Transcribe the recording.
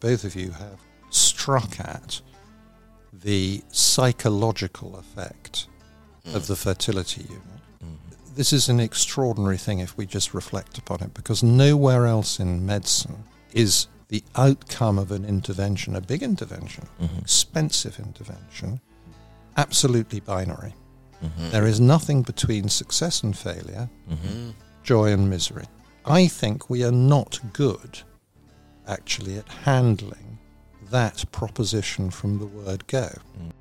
both of you have struck at the psychological effect hmm. of the fertility unit. Mm-hmm. This is an extraordinary thing if we just reflect upon it, because nowhere else in medicine is the outcome of an intervention, a big intervention, mm-hmm. expensive intervention, absolutely binary. Mm-hmm. There is nothing between success and failure, joy and misery. I think we are not good, actually, at handling that proposition from the word go. Mm.